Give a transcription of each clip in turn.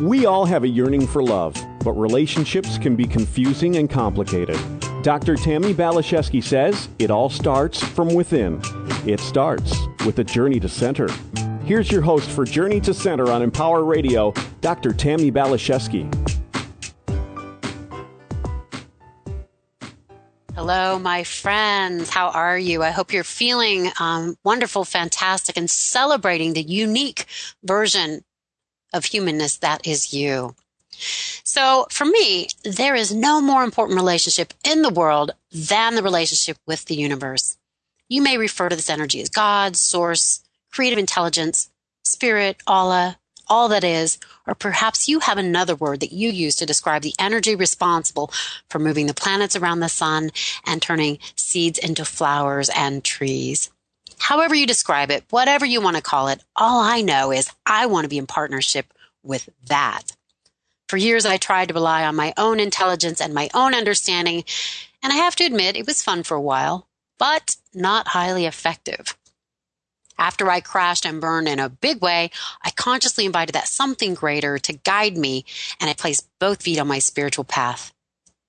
We all have a yearning for love, but relationships can be confusing and complicated. Dr. Tammy Baliszewski says it all starts from within. It starts with a journey to center. Here's your host for Journey to Center on Empower Radio, Dr. Tammy Baliszewski. Hello, my friends. How are you? I hope you're feeling um, wonderful, fantastic, and celebrating the unique version of humanness that is you. So for me, there is no more important relationship in the world than the relationship with the universe. You may refer to this energy as God, source, creative intelligence, spirit, Allah, all that is, or perhaps you have another word that you use to describe the energy responsible for moving the planets around the sun and turning seeds into flowers and trees however you describe it, whatever you want to call it, all I know is I want to be in partnership with that. For years, I tried to rely on my own intelligence and my own understanding, and I have to admit it was fun for a while, but not highly effective. After I crashed and burned in a big way, I consciously invited that something greater to guide me, and I placed both feet on my spiritual path.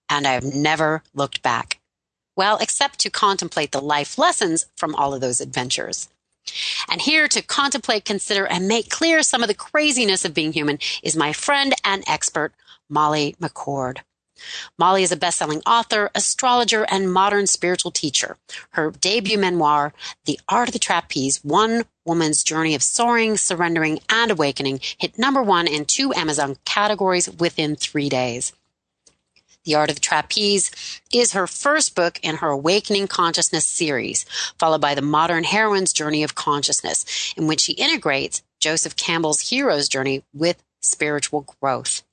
And I've never looked back. Well, except to contemplate the life lessons from all of those adventures. And here to contemplate, consider, and make clear some of the craziness of being human is my friend and expert, Molly McCord. Molly is a best-selling author, astrologer, and modern spiritual teacher. Her debut memoir, The Art of the Trapeze, One Woman's Journey of Soaring, Surrendering, and Awakening, hit number one in two Amazon categories within three days. The Art of the Trapeze is her first book in her Awakening Consciousness series, followed by The Modern Heroine's Journey of Consciousness, in which she integrates Joseph Campbell's hero's journey with spiritual growth.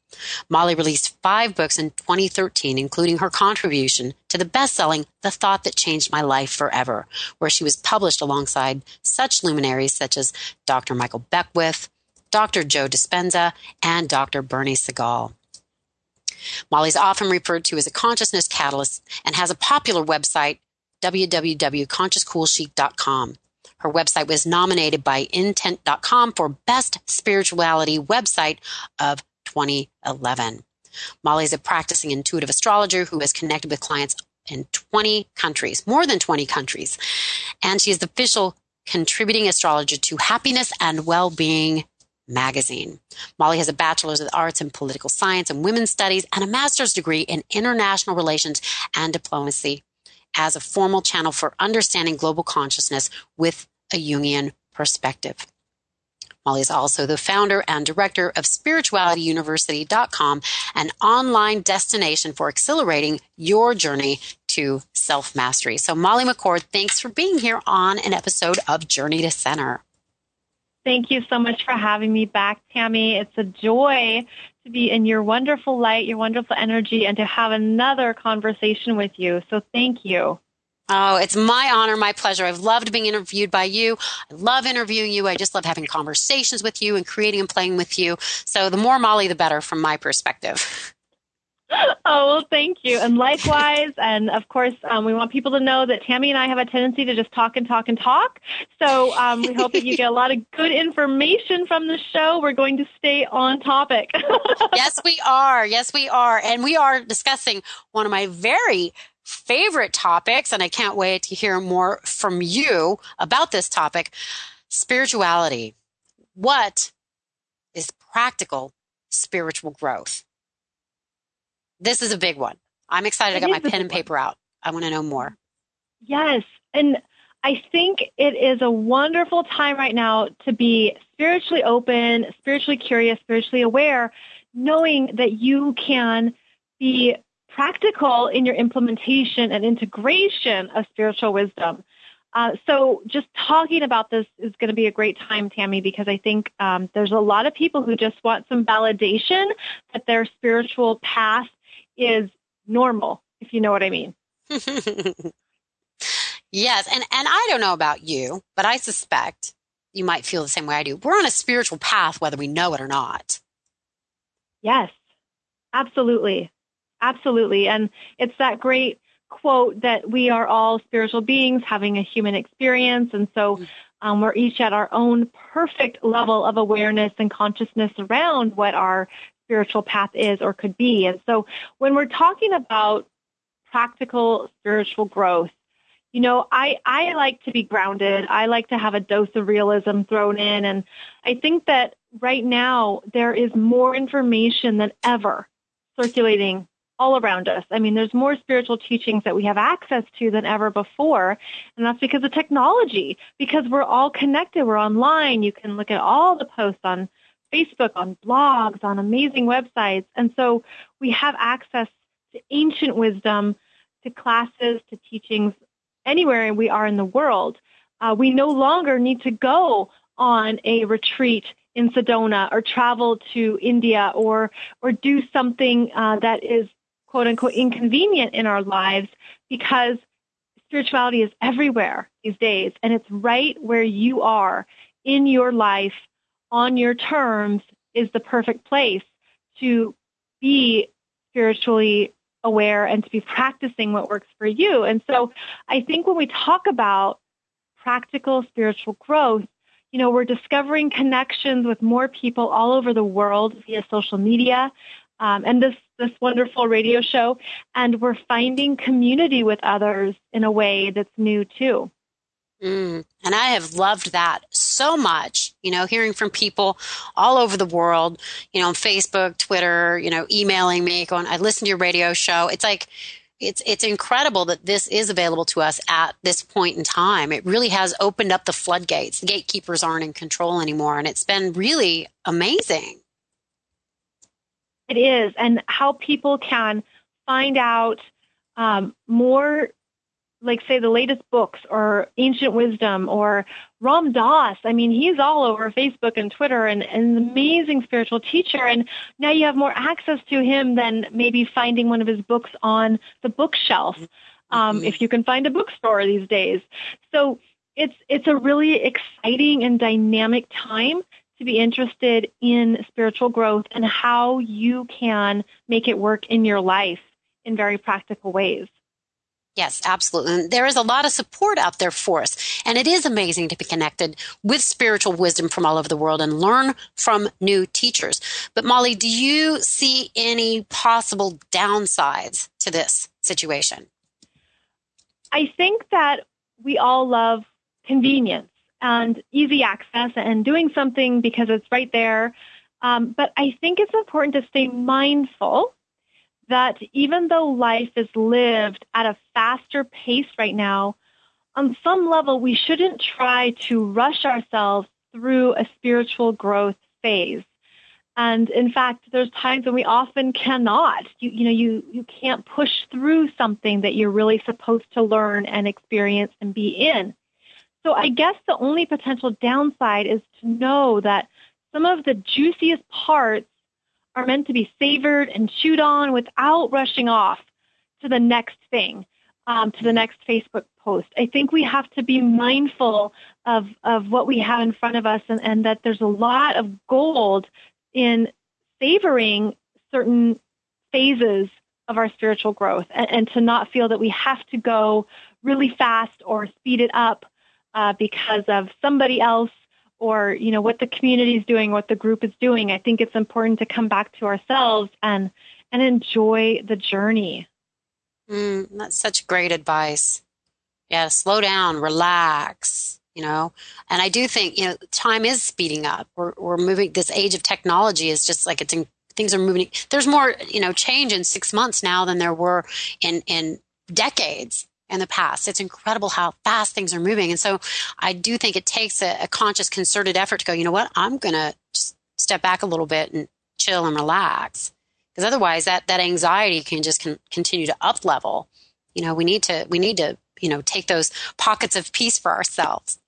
Molly released five books in 2013, including her contribution to the best-selling The Thought That Changed My Life Forever, where she was published alongside such luminaries such as Dr. Michael Beckwith, Dr. Joe Dispenza, and Dr. Bernie Siegel. Molly's often referred to as a consciousness catalyst and has a popular website, www.consciouscoolchic.com. Her website was nominated by intent.com for Best Spirituality Website of 2011. Molly is a practicing intuitive astrologer who has connected with clients in 20 countries, more than 20 countries. And she is the official contributing astrologer to Happiness and Well-Being magazine. Molly has a bachelor's of arts in political science and women's studies and a master's degree in international relations and diplomacy as a formal channel for understanding global consciousness with a Jungian perspective. Molly is also the founder and director of spiritualityuniversity.com, an online destination for accelerating your journey to self mastery. So, Molly McCord, thanks for being here on an episode of Journey to Center. Thank you so much for having me back, Tammy. It's a joy to be in your wonderful light, your wonderful energy, and to have another conversation with you. So thank you. Oh, it's my honor, my pleasure. I've loved being interviewed by you. I love interviewing you. I just love having conversations with you and creating and playing with you. So the more Molly, the better from my perspective. oh, well, thank you. And likewise, and of course, um, we want people to know that Tammy and I have a tendency to just talk and talk and talk. So um, we hope that you get a lot of good information from the show. We're going to stay on topic. yes, we are. Yes, we are. And we are discussing one of my very favorite topics, and I can't wait to hear more from you about this topic spirituality. What is practical spiritual growth? This is a big one. I'm excited. It I got my pen and paper one. out. I want to know more. Yes. And I think it is a wonderful time right now to be spiritually open, spiritually curious, spiritually aware, knowing that you can be practical in your implementation and integration of spiritual wisdom. Uh, so just talking about this is going to be a great time, Tammy, because I think um, there's a lot of people who just want some validation that their spiritual path is normal, if you know what I mean. yes, and and I don't know about you, but I suspect you might feel the same way I do. We're on a spiritual path whether we know it or not. Yes. Absolutely. Absolutely. And it's that great quote that we are all spiritual beings having a human experience. And so mm. Um, we're each at our own perfect level of awareness and consciousness around what our spiritual path is or could be. And so when we're talking about practical spiritual growth, you know, I, I like to be grounded. I like to have a dose of realism thrown in. And I think that right now there is more information than ever circulating all around us. I mean, there's more spiritual teachings that we have access to than ever before. And that's because of technology, because we're all connected. We're online. You can look at all the posts on Facebook, on blogs, on amazing websites. And so we have access to ancient wisdom, to classes, to teachings anywhere we are in the world. Uh, we no longer need to go on a retreat in Sedona or travel to India or or do something uh, that is quote unquote inconvenient in our lives because spirituality is everywhere these days and it's right where you are in your life on your terms is the perfect place to be spiritually aware and to be practicing what works for you. And so I think when we talk about practical spiritual growth, you know, we're discovering connections with more people all over the world via social media um, and this this wonderful radio show, and we're finding community with others in a way that's new too. Mm, and I have loved that so much, you know, hearing from people all over the world, you know, on Facebook, Twitter, you know, emailing me, going, I listen to your radio show. It's like, it's, it's incredible that this is available to us at this point in time. It really has opened up the floodgates. The gatekeepers aren't in control anymore. And it's been really amazing. It is. And how people can find out um, more like say the latest books or ancient wisdom or Ram Dass. I mean, he's all over Facebook and Twitter and, and an amazing spiritual teacher. And now you have more access to him than maybe finding one of his books on the bookshelf. Um, mm-hmm. if you can find a bookstore these days. So it's, it's a really exciting and dynamic time to be interested in spiritual growth and how you can make it work in your life in very practical ways. Yes, absolutely. And there is a lot of support out there for us. And it is amazing to be connected with spiritual wisdom from all over the world and learn from new teachers. But Molly, do you see any possible downsides to this situation? I think that we all love convenience and easy access and doing something because it's right there. Um, but I think it's important to stay mindful that even though life is lived at a faster pace right now, on some level, we shouldn't try to rush ourselves through a spiritual growth phase. And in fact, there's times when we often cannot. You, you know, you, you can't push through something that you're really supposed to learn and experience and be in. So I guess the only potential downside is to know that some of the juiciest parts are meant to be savored and chewed on without rushing off to the next thing, um, to the next Facebook post. I think we have to be mindful of, of what we have in front of us and, and that there's a lot of gold in savoring certain phases of our spiritual growth and, and to not feel that we have to go really fast or speed it up uh, because of somebody else or you know what the community is doing, what the group is doing. I think it's important to come back to ourselves and and enjoy the journey. Mm, that's such great advice. Yeah, slow down, relax. You know, and I do think you know time is speeding up. We're we're moving. This age of technology is just like it's in, things are moving. There's more you know change in six months now than there were in in decades in the past. It's incredible how fast things are moving. And so I do think it takes a, a conscious, concerted effort to go, you know what? I'm going to just step back a little bit and chill and relax. Because otherwise that, that anxiety can just con- continue to up level. You know, we need to, we need to, you know, take those pockets of peace for ourselves.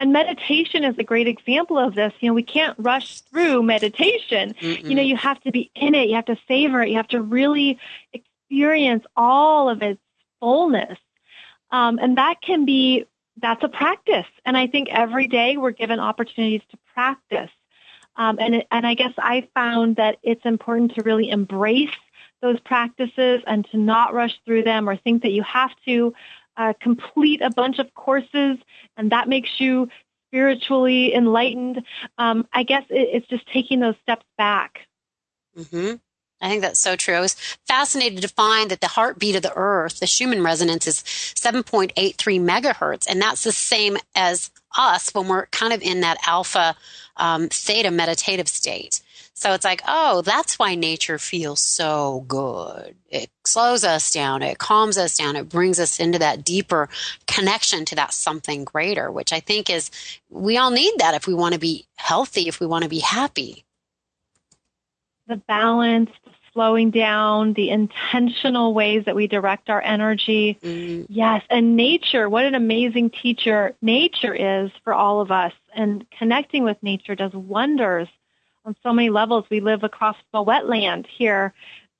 And meditation is a great example of this. You know, we can't rush through meditation. Mm-mm. You know, you have to be in it. You have to savor it. You have to really experience all of its fullness. Um, and that can be, that's a practice. And I think every day we're given opportunities to practice. Um, and, and I guess I found that it's important to really embrace those practices and to not rush through them or think that you have to. uh, complete a bunch of courses, and that makes you spiritually enlightened. Um, I guess it, it's just taking those steps back. Mm-hmm. I think that's so true. I was fascinated to find that the heartbeat of the earth, the Schumann resonance is 7.83 megahertz. And that's the same as us when we're kind of in that alpha um, theta meditative state. So it's like, oh, that's why nature feels so good. It slows us down. It calms us down. It brings us into that deeper connection to that something greater, which I think is, we all need that if we want to be healthy, if we want to be happy. The balance, the slowing down, the intentional ways that we direct our energy. Mm-hmm. Yes. And nature, what an amazing teacher nature is for all of us. And connecting with nature does wonders on so many levels. We live across the wetland here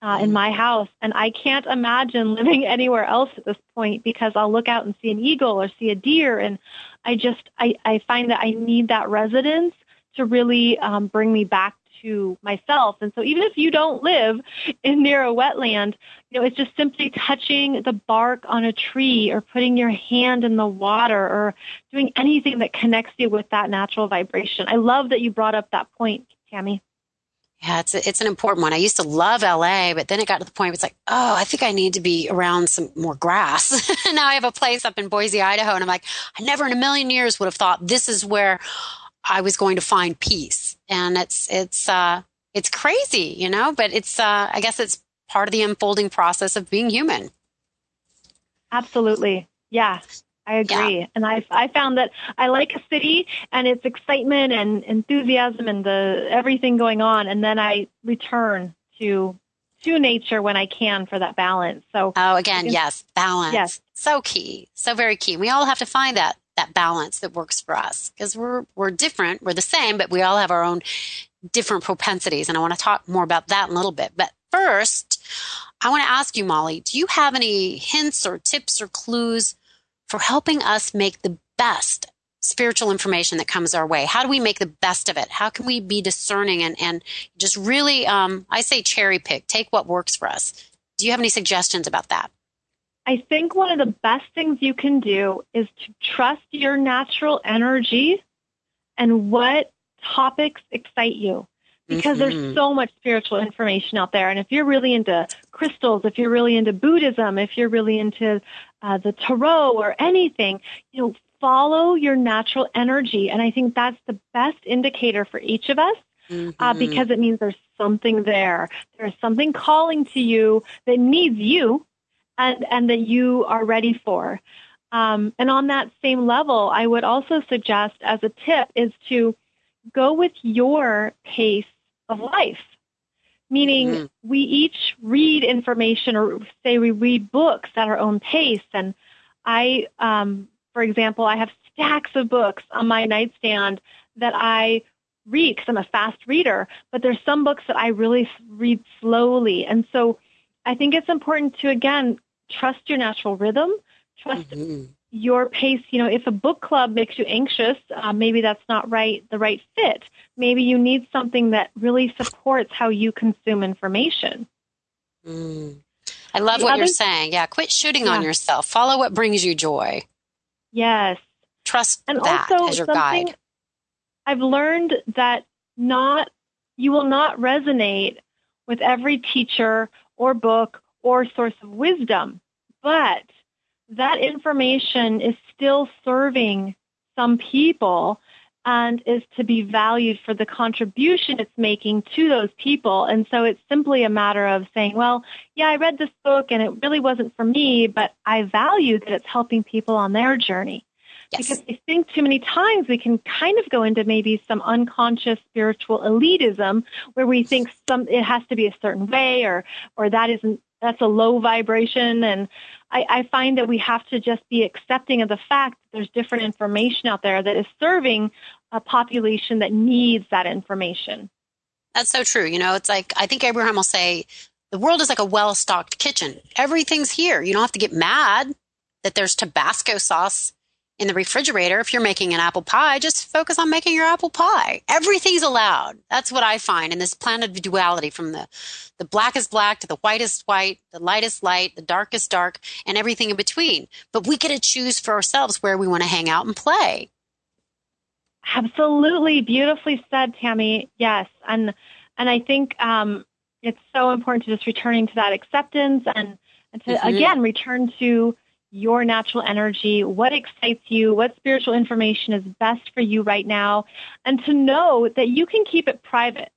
uh, in my house, and I can't imagine living anywhere else at this point because I'll look out and see an eagle or see a deer, and I just I, I find that I need that residence to really um, bring me back to myself. And so even if you don't live in near a wetland, you know, it's just simply touching the bark on a tree or putting your hand in the water or doing anything that connects you with that natural vibration. I love that you brought up that point Tammy? Yeah, it's a, it's an important one. I used to love LA, but then it got to the point where it's like, oh, I think I need to be around some more grass. now I have a place up in Boise, Idaho, and I'm like, I never in a million years would have thought this is where I was going to find peace. And it's it's uh, it's crazy, you know, but it's uh, I guess it's part of the unfolding process of being human. Absolutely, yeah. I agree. Yeah. And I, I found that I like a city and its excitement and enthusiasm and the everything going on. And then I return to, to nature when I can for that balance. So, oh, again, yes, balance. Yes. So key. So very key. We all have to find that, that balance that works for us because we're, we're different. We're the same, but we all have our own different propensities. And I want to talk more about that in a little bit. But first, I want to ask you, Molly, do you have any hints or tips or clues for helping us make the best spiritual information that comes our way. How do we make the best of it? How can we be discerning and, and just really, um, I say cherry pick, take what works for us. Do you have any suggestions about that? I think one of the best things you can do is to trust your natural energy and what topics excite you. Because mm-hmm. there's so much spiritual information out there. And if you're really into crystals, if you're really into Buddhism, if you're really into uh, the tarot or anything, you know, follow your natural energy. And I think that's the best indicator for each of us. Uh, mm-hmm. Uh, because it means there's something there. There's something calling to you that needs you and, and that you are ready for. Um, and on that same level, I would also suggest as a tip is to go with your pace of life meaning mm-hmm. we each read information or say we read books at our own pace. And I, um, for example, I have stacks of books on my nightstand that I read because I'm a fast reader, but there's some books that I really read slowly. And so I think it's important to, again, trust your natural rhythm, trust mm-hmm your pace, you know, if a book club makes you anxious, uh, maybe that's not right, the right fit. Maybe you need something that really supports how you consume information. Mm. I love the what other, you're saying. Yeah, quit shooting yeah. on yourself. Follow what brings you joy. Yes. Trust and that also as your guide. I've learned that not you will not resonate with every teacher or book or source of wisdom, but that information is still serving some people and is to be valued for the contribution it's making to those people. And so it's simply a matter of saying, well, yeah, I read this book and it really wasn't for me, but I value that it's helping people on their journey. Yes. Because I think too many times we can kind of go into maybe some unconscious spiritual elitism where we think some it has to be a certain way or or that isn't that's a low vibration and I, I find that we have to just be accepting of the fact that there's different information out there that is serving a population that needs that information. That's so true. You know, it's like I think Abraham will say the world is like a well stocked kitchen. Everything's here. You don't have to get mad that there's Tabasco sauce in the refrigerator. If you're making an apple pie, just focus on making your apple pie. Everything's allowed. That's what I find in this planet of duality from the, the blackest black to the whitest white, the lightest light, the darkest dark, and everything in between. But we get to choose for ourselves where we want to hang out and play. Absolutely. Beautifully said, Tammy. Yes. And, and I think, um, it's so important to just returning to that acceptance and, and to mm-hmm. again return to your natural energy, what excites you, what spiritual information is best for you right now, and to know that you can keep it private.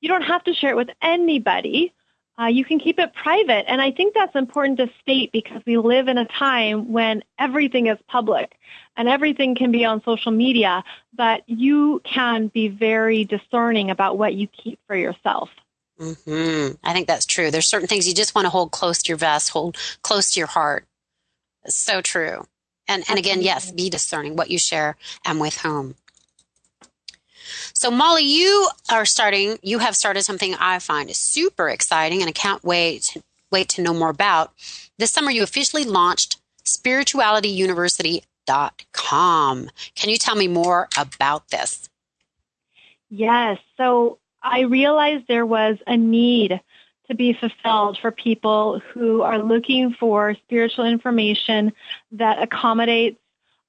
You don't have to share it with anybody. Uh, you can keep it private. And I think that's important to state because we live in a time when everything is public and everything can be on social media, but you can be very discerning about what you keep for yourself. Mm-hmm. I think that's true. There's certain things you just want to hold close to your vest, hold close to your heart. So true. And, and again, yes, be discerning what you share and with whom. So Molly, you are starting, you have started something I find super exciting and I can't wait, wait to know more about. This summer you officially launched spiritualityuniversity.com. Can you tell me more about this? Yes. So I realized there was a need to be fulfilled for people who are looking for spiritual information that accommodates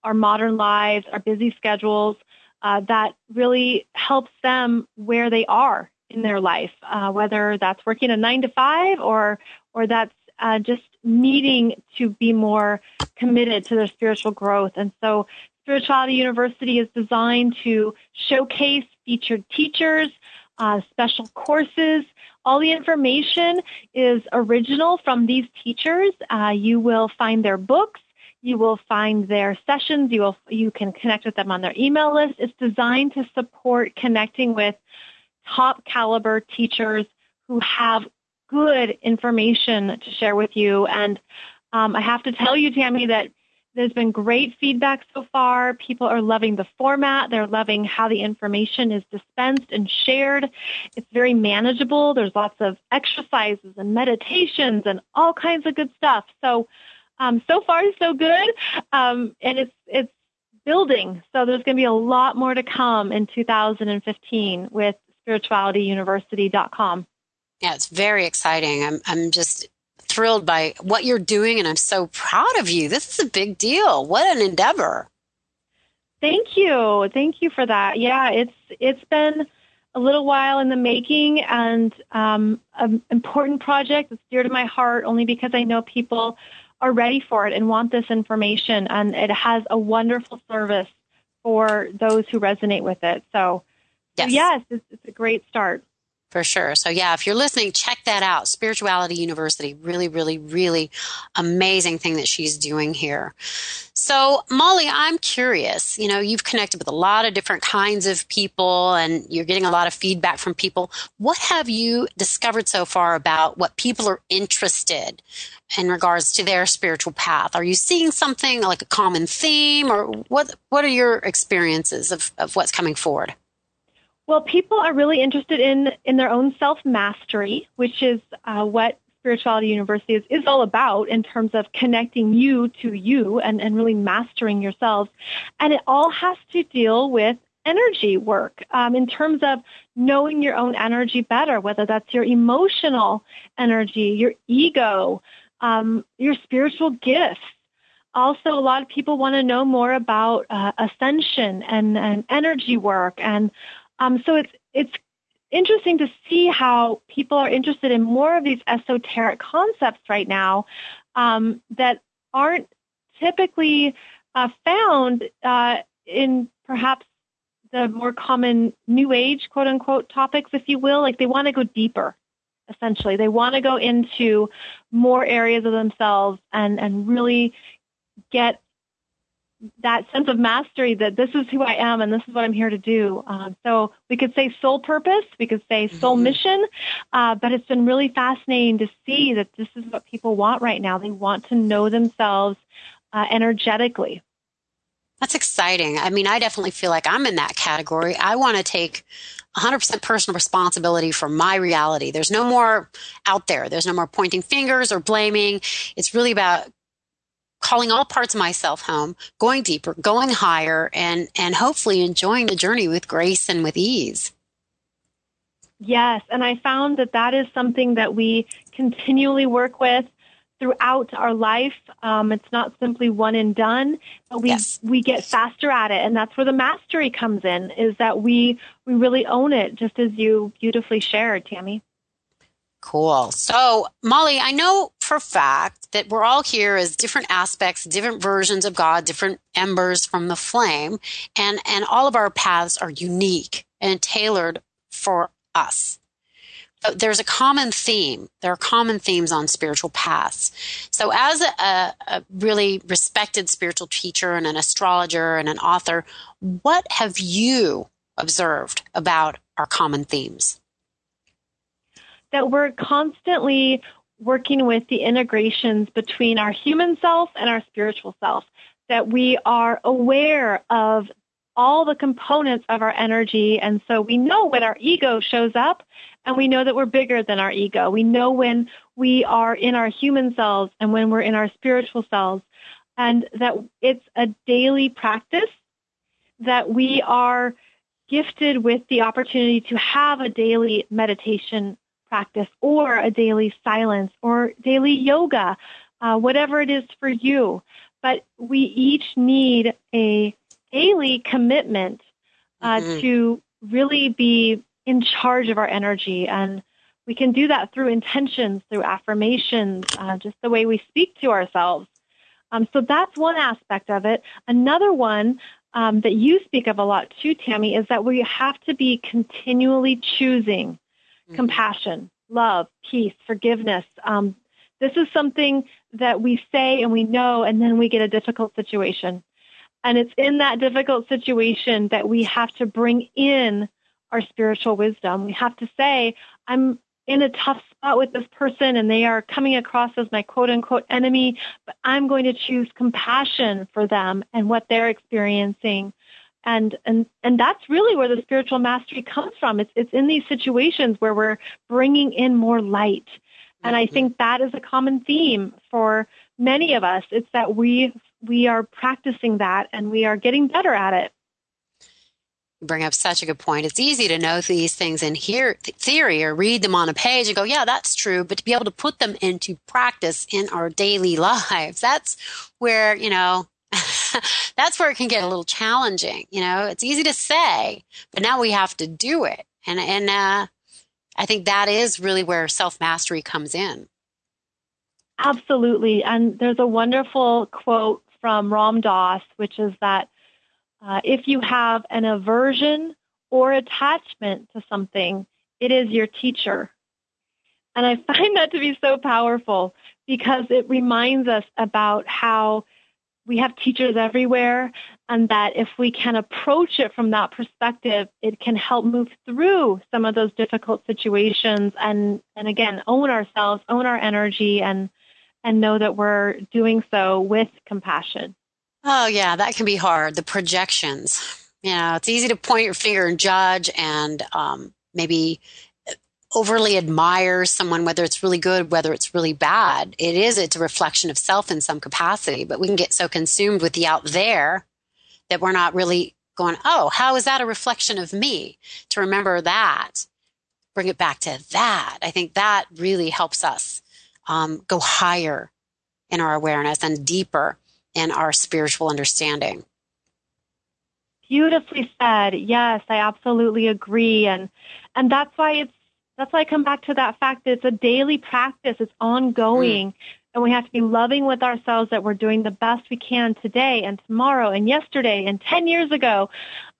our modern lives, our busy schedules, uh, that really helps them where they are in their life, uh, whether that's working a nine to five or or that's uh, just needing to be more committed to their spiritual growth. And so, Spirituality University is designed to showcase featured teachers, uh, special courses. All the information is original from these teachers. Uh, you will find their books. You will find their sessions. You will you can connect with them on their email list. It's designed to support connecting with top caliber teachers who have good information to share with you. And um, I have to tell you, Tammy, that there's been great feedback so far. People are loving the format. They're loving how the information is dispensed and shared. It's very manageable. There's lots of exercises and meditations and all kinds of good stuff. So, um, so far so good. Um, and it's it's building. So there's going to be a lot more to come in 2015 with spiritualityuniversity.com. Yeah, it's very exciting. I'm I'm just thrilled by what you're doing and I'm so proud of you. This is a big deal. What an endeavor. Thank you. Thank you for that. Yeah, it's it's been a little while in the making and um, an important project. It's dear to my heart only because I know people are ready for it and want this information and it has a wonderful service for those who resonate with it. So, yes, so yes it's, it's a great start. For sure. So yeah, if you're listening, check that out. Spirituality University. Really, really, really amazing thing that she's doing here. So Molly, I'm curious, you know, you've connected with a lot of different kinds of people and you're getting a lot of feedback from people. What have you discovered so far about what people are interested in regards to their spiritual path? Are you seeing something like a common theme or what, what are your experiences of, of what's coming forward? Well, people are really interested in in their own self mastery, which is uh, what Spirituality University is, is all about in terms of connecting you to you and, and really mastering yourselves. And it all has to deal with energy work um, in terms of knowing your own energy better, whether that's your emotional energy, your ego, um, your spiritual gifts. Also, a lot of people want to know more about uh, ascension and, and energy work and um, so it's it's interesting to see how people are interested in more of these esoteric concepts right now um, that aren't typically uh, found uh, in perhaps the more common new age quote unquote topics, if you will. Like they want to go deeper. Essentially, they want to go into more areas of themselves and, and really get that sense of mastery that this is who I am and this is what I'm here to do. Um, so we could say soul purpose, we could say soul mm-hmm. mission, uh, but it's been really fascinating to see that this is what people want right now. They want to know themselves uh, energetically. That's exciting. I mean, I definitely feel like I'm in that category. I want to take 100% personal responsibility for my reality. There's no more out there. There's no more pointing fingers or blaming. It's really about calling all parts of myself home, going deeper, going higher, and, and hopefully enjoying the journey with grace and with ease. Yes, and I found that that is something that we continually work with throughout our life. Um, it's not simply one and done, but we yes. we get faster at it, and that's where the mastery comes in. Is that we we really own it, just as you beautifully shared, Tammy. Cool. So, Molly, I know for fact that we're all here as different aspects, different versions of God, different embers from the flame, and and all of our paths are unique and tailored for us. But there's a common theme. There are common themes on spiritual paths. So, as a, a really respected spiritual teacher and an astrologer and an author, what have you observed about our common themes? that we're constantly working with the integrations between our human self and our spiritual self, that we are aware of all the components of our energy. And so we know when our ego shows up and we know that we're bigger than our ego. We know when we are in our human selves and when we're in our spiritual selves and that it's a daily practice that we are gifted with the opportunity to have a daily meditation practice or a daily silence or daily yoga, uh, whatever it is for you. But we each need a daily commitment uh, mm-hmm. to really be in charge of our energy. And we can do that through intentions, through affirmations, uh, just the way we speak to ourselves. Um, so that's one aspect of it. Another one um, that you speak of a lot too, Tammy, is that we have to be continually choosing mm-hmm. compassion, love, peace, forgiveness. Um, this is something that we say and we know, and then we get a difficult situation. And it's in that difficult situation that we have to bring in our spiritual wisdom. We have to say, I'm in a tough spot with this person and they are coming across as my quote unquote enemy, but I'm going to choose compassion for them and what they're experiencing and and and that's really where the spiritual mastery comes from it's it's in these situations where we're bringing in more light and i mm-hmm. think that is a common theme for many of us it's that we we are practicing that and we are getting better at it you bring up such a good point. It's easy to know these things in here theory or read them on a page and go, yeah, that's true. But to be able to put them into practice in our daily lives, that's where, you know, that's where it can get a little challenging. You know, it's easy to say, but now we have to do it. And, and, uh, I think that is really where self mastery comes in. Absolutely. And there's a wonderful quote from Ram Dass, which is that uh, if you have an aversion or attachment to something, it is your teacher. And I find that to be so powerful because it reminds us about how we have teachers everywhere and that if we can approach it from that perspective, it can help move through some of those difficult situations and, and again, own ourselves, own our energy and, and know that we're doing so with compassion. Oh yeah, that can be hard. The projections. You know, it's easy to point your finger and judge and um, maybe overly admire someone, whether it's really good, whether it's really bad. It is, it's a reflection of self in some capacity, but we can get so consumed with the out there that we're not really going, oh, how is that a reflection of me? To remember that, bring it back to that. I think that really helps us um, go higher in our awareness and deeper in our spiritual understanding. Beautifully said. Yes, I absolutely agree. And and that's why it's that's why I come back to that fact that it's a daily practice. It's ongoing. Mm. And we have to be loving with ourselves that we're doing the best we can today and tomorrow and yesterday and 10 years ago.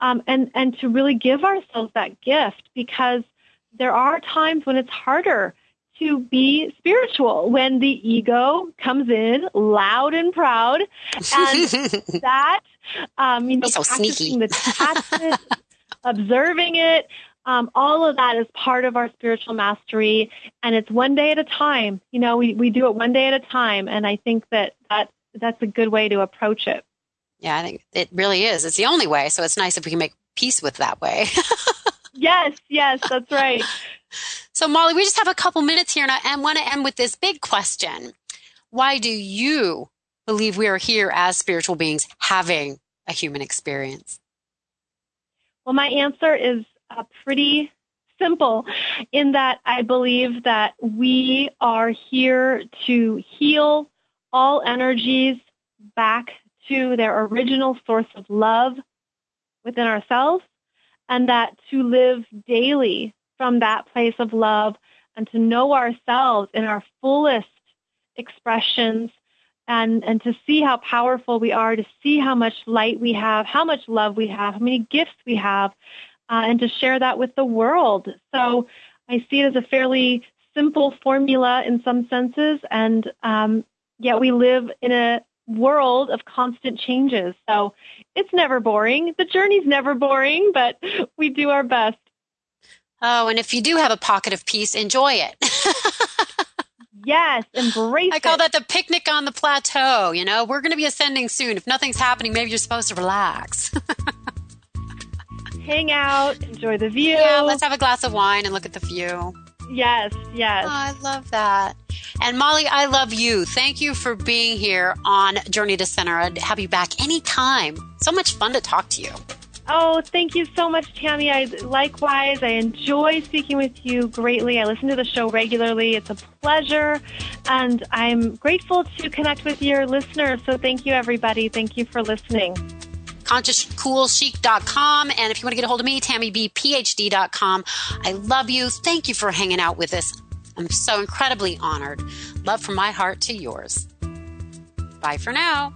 Um, and, and to really give ourselves that gift because there are times when it's harder to be spiritual when the ego comes in loud and proud and that um, you know so practicing sneaky. the detachment observing it um, all of that is part of our spiritual mastery, and it's one day at a time. You know, we, we do it one day at a time, and I think that, that that's a good way to approach it. Yeah, I think it really is. It's the only way, so it's nice if we can make peace with that way. yes, yes, that's right. So, Molly, we just have a couple minutes here, and I want to end with this big question. Why do you believe we are here as spiritual beings having a human experience? Well, my answer is uh, pretty simple in that I believe that we are here to heal all energies back to their original source of love within ourselves and that to live daily from that place of love and to know ourselves in our fullest expressions and, and to see how powerful we are, to see how much light we have, how much love we have, how many gifts we have, uh, and to share that with the world. So I see it as a fairly simple formula in some senses, and um, yet we live in a world of constant changes. So it's never boring. The journey's never boring, but we do our best. Oh, and if you do have a pocket of peace, enjoy it. yes, embrace I call it. that the picnic on the plateau. You know, we're going to be ascending soon. If nothing's happening, maybe you're supposed to relax. Hang out, enjoy the view. yeah, let's have a glass of wine and look at the view. yes, yes. Oh, I love that. And Molly, I love you. Thank you for being here on Journey to Center. I'd have you back anytime. So much fun to talk to you. Oh, thank you so much, Tammy. I likewise. I enjoy speaking with you greatly. I listen to the show regularly. It's a pleasure, and I'm grateful to connect with your listeners. So, thank you, everybody. Thank you for listening. ConsciousCoolChic.com. And if you want to get a hold of me, TammyBPhD.com. I love you. Thank you for hanging out with us. I'm so incredibly honored. Love from my heart to yours. Bye for now.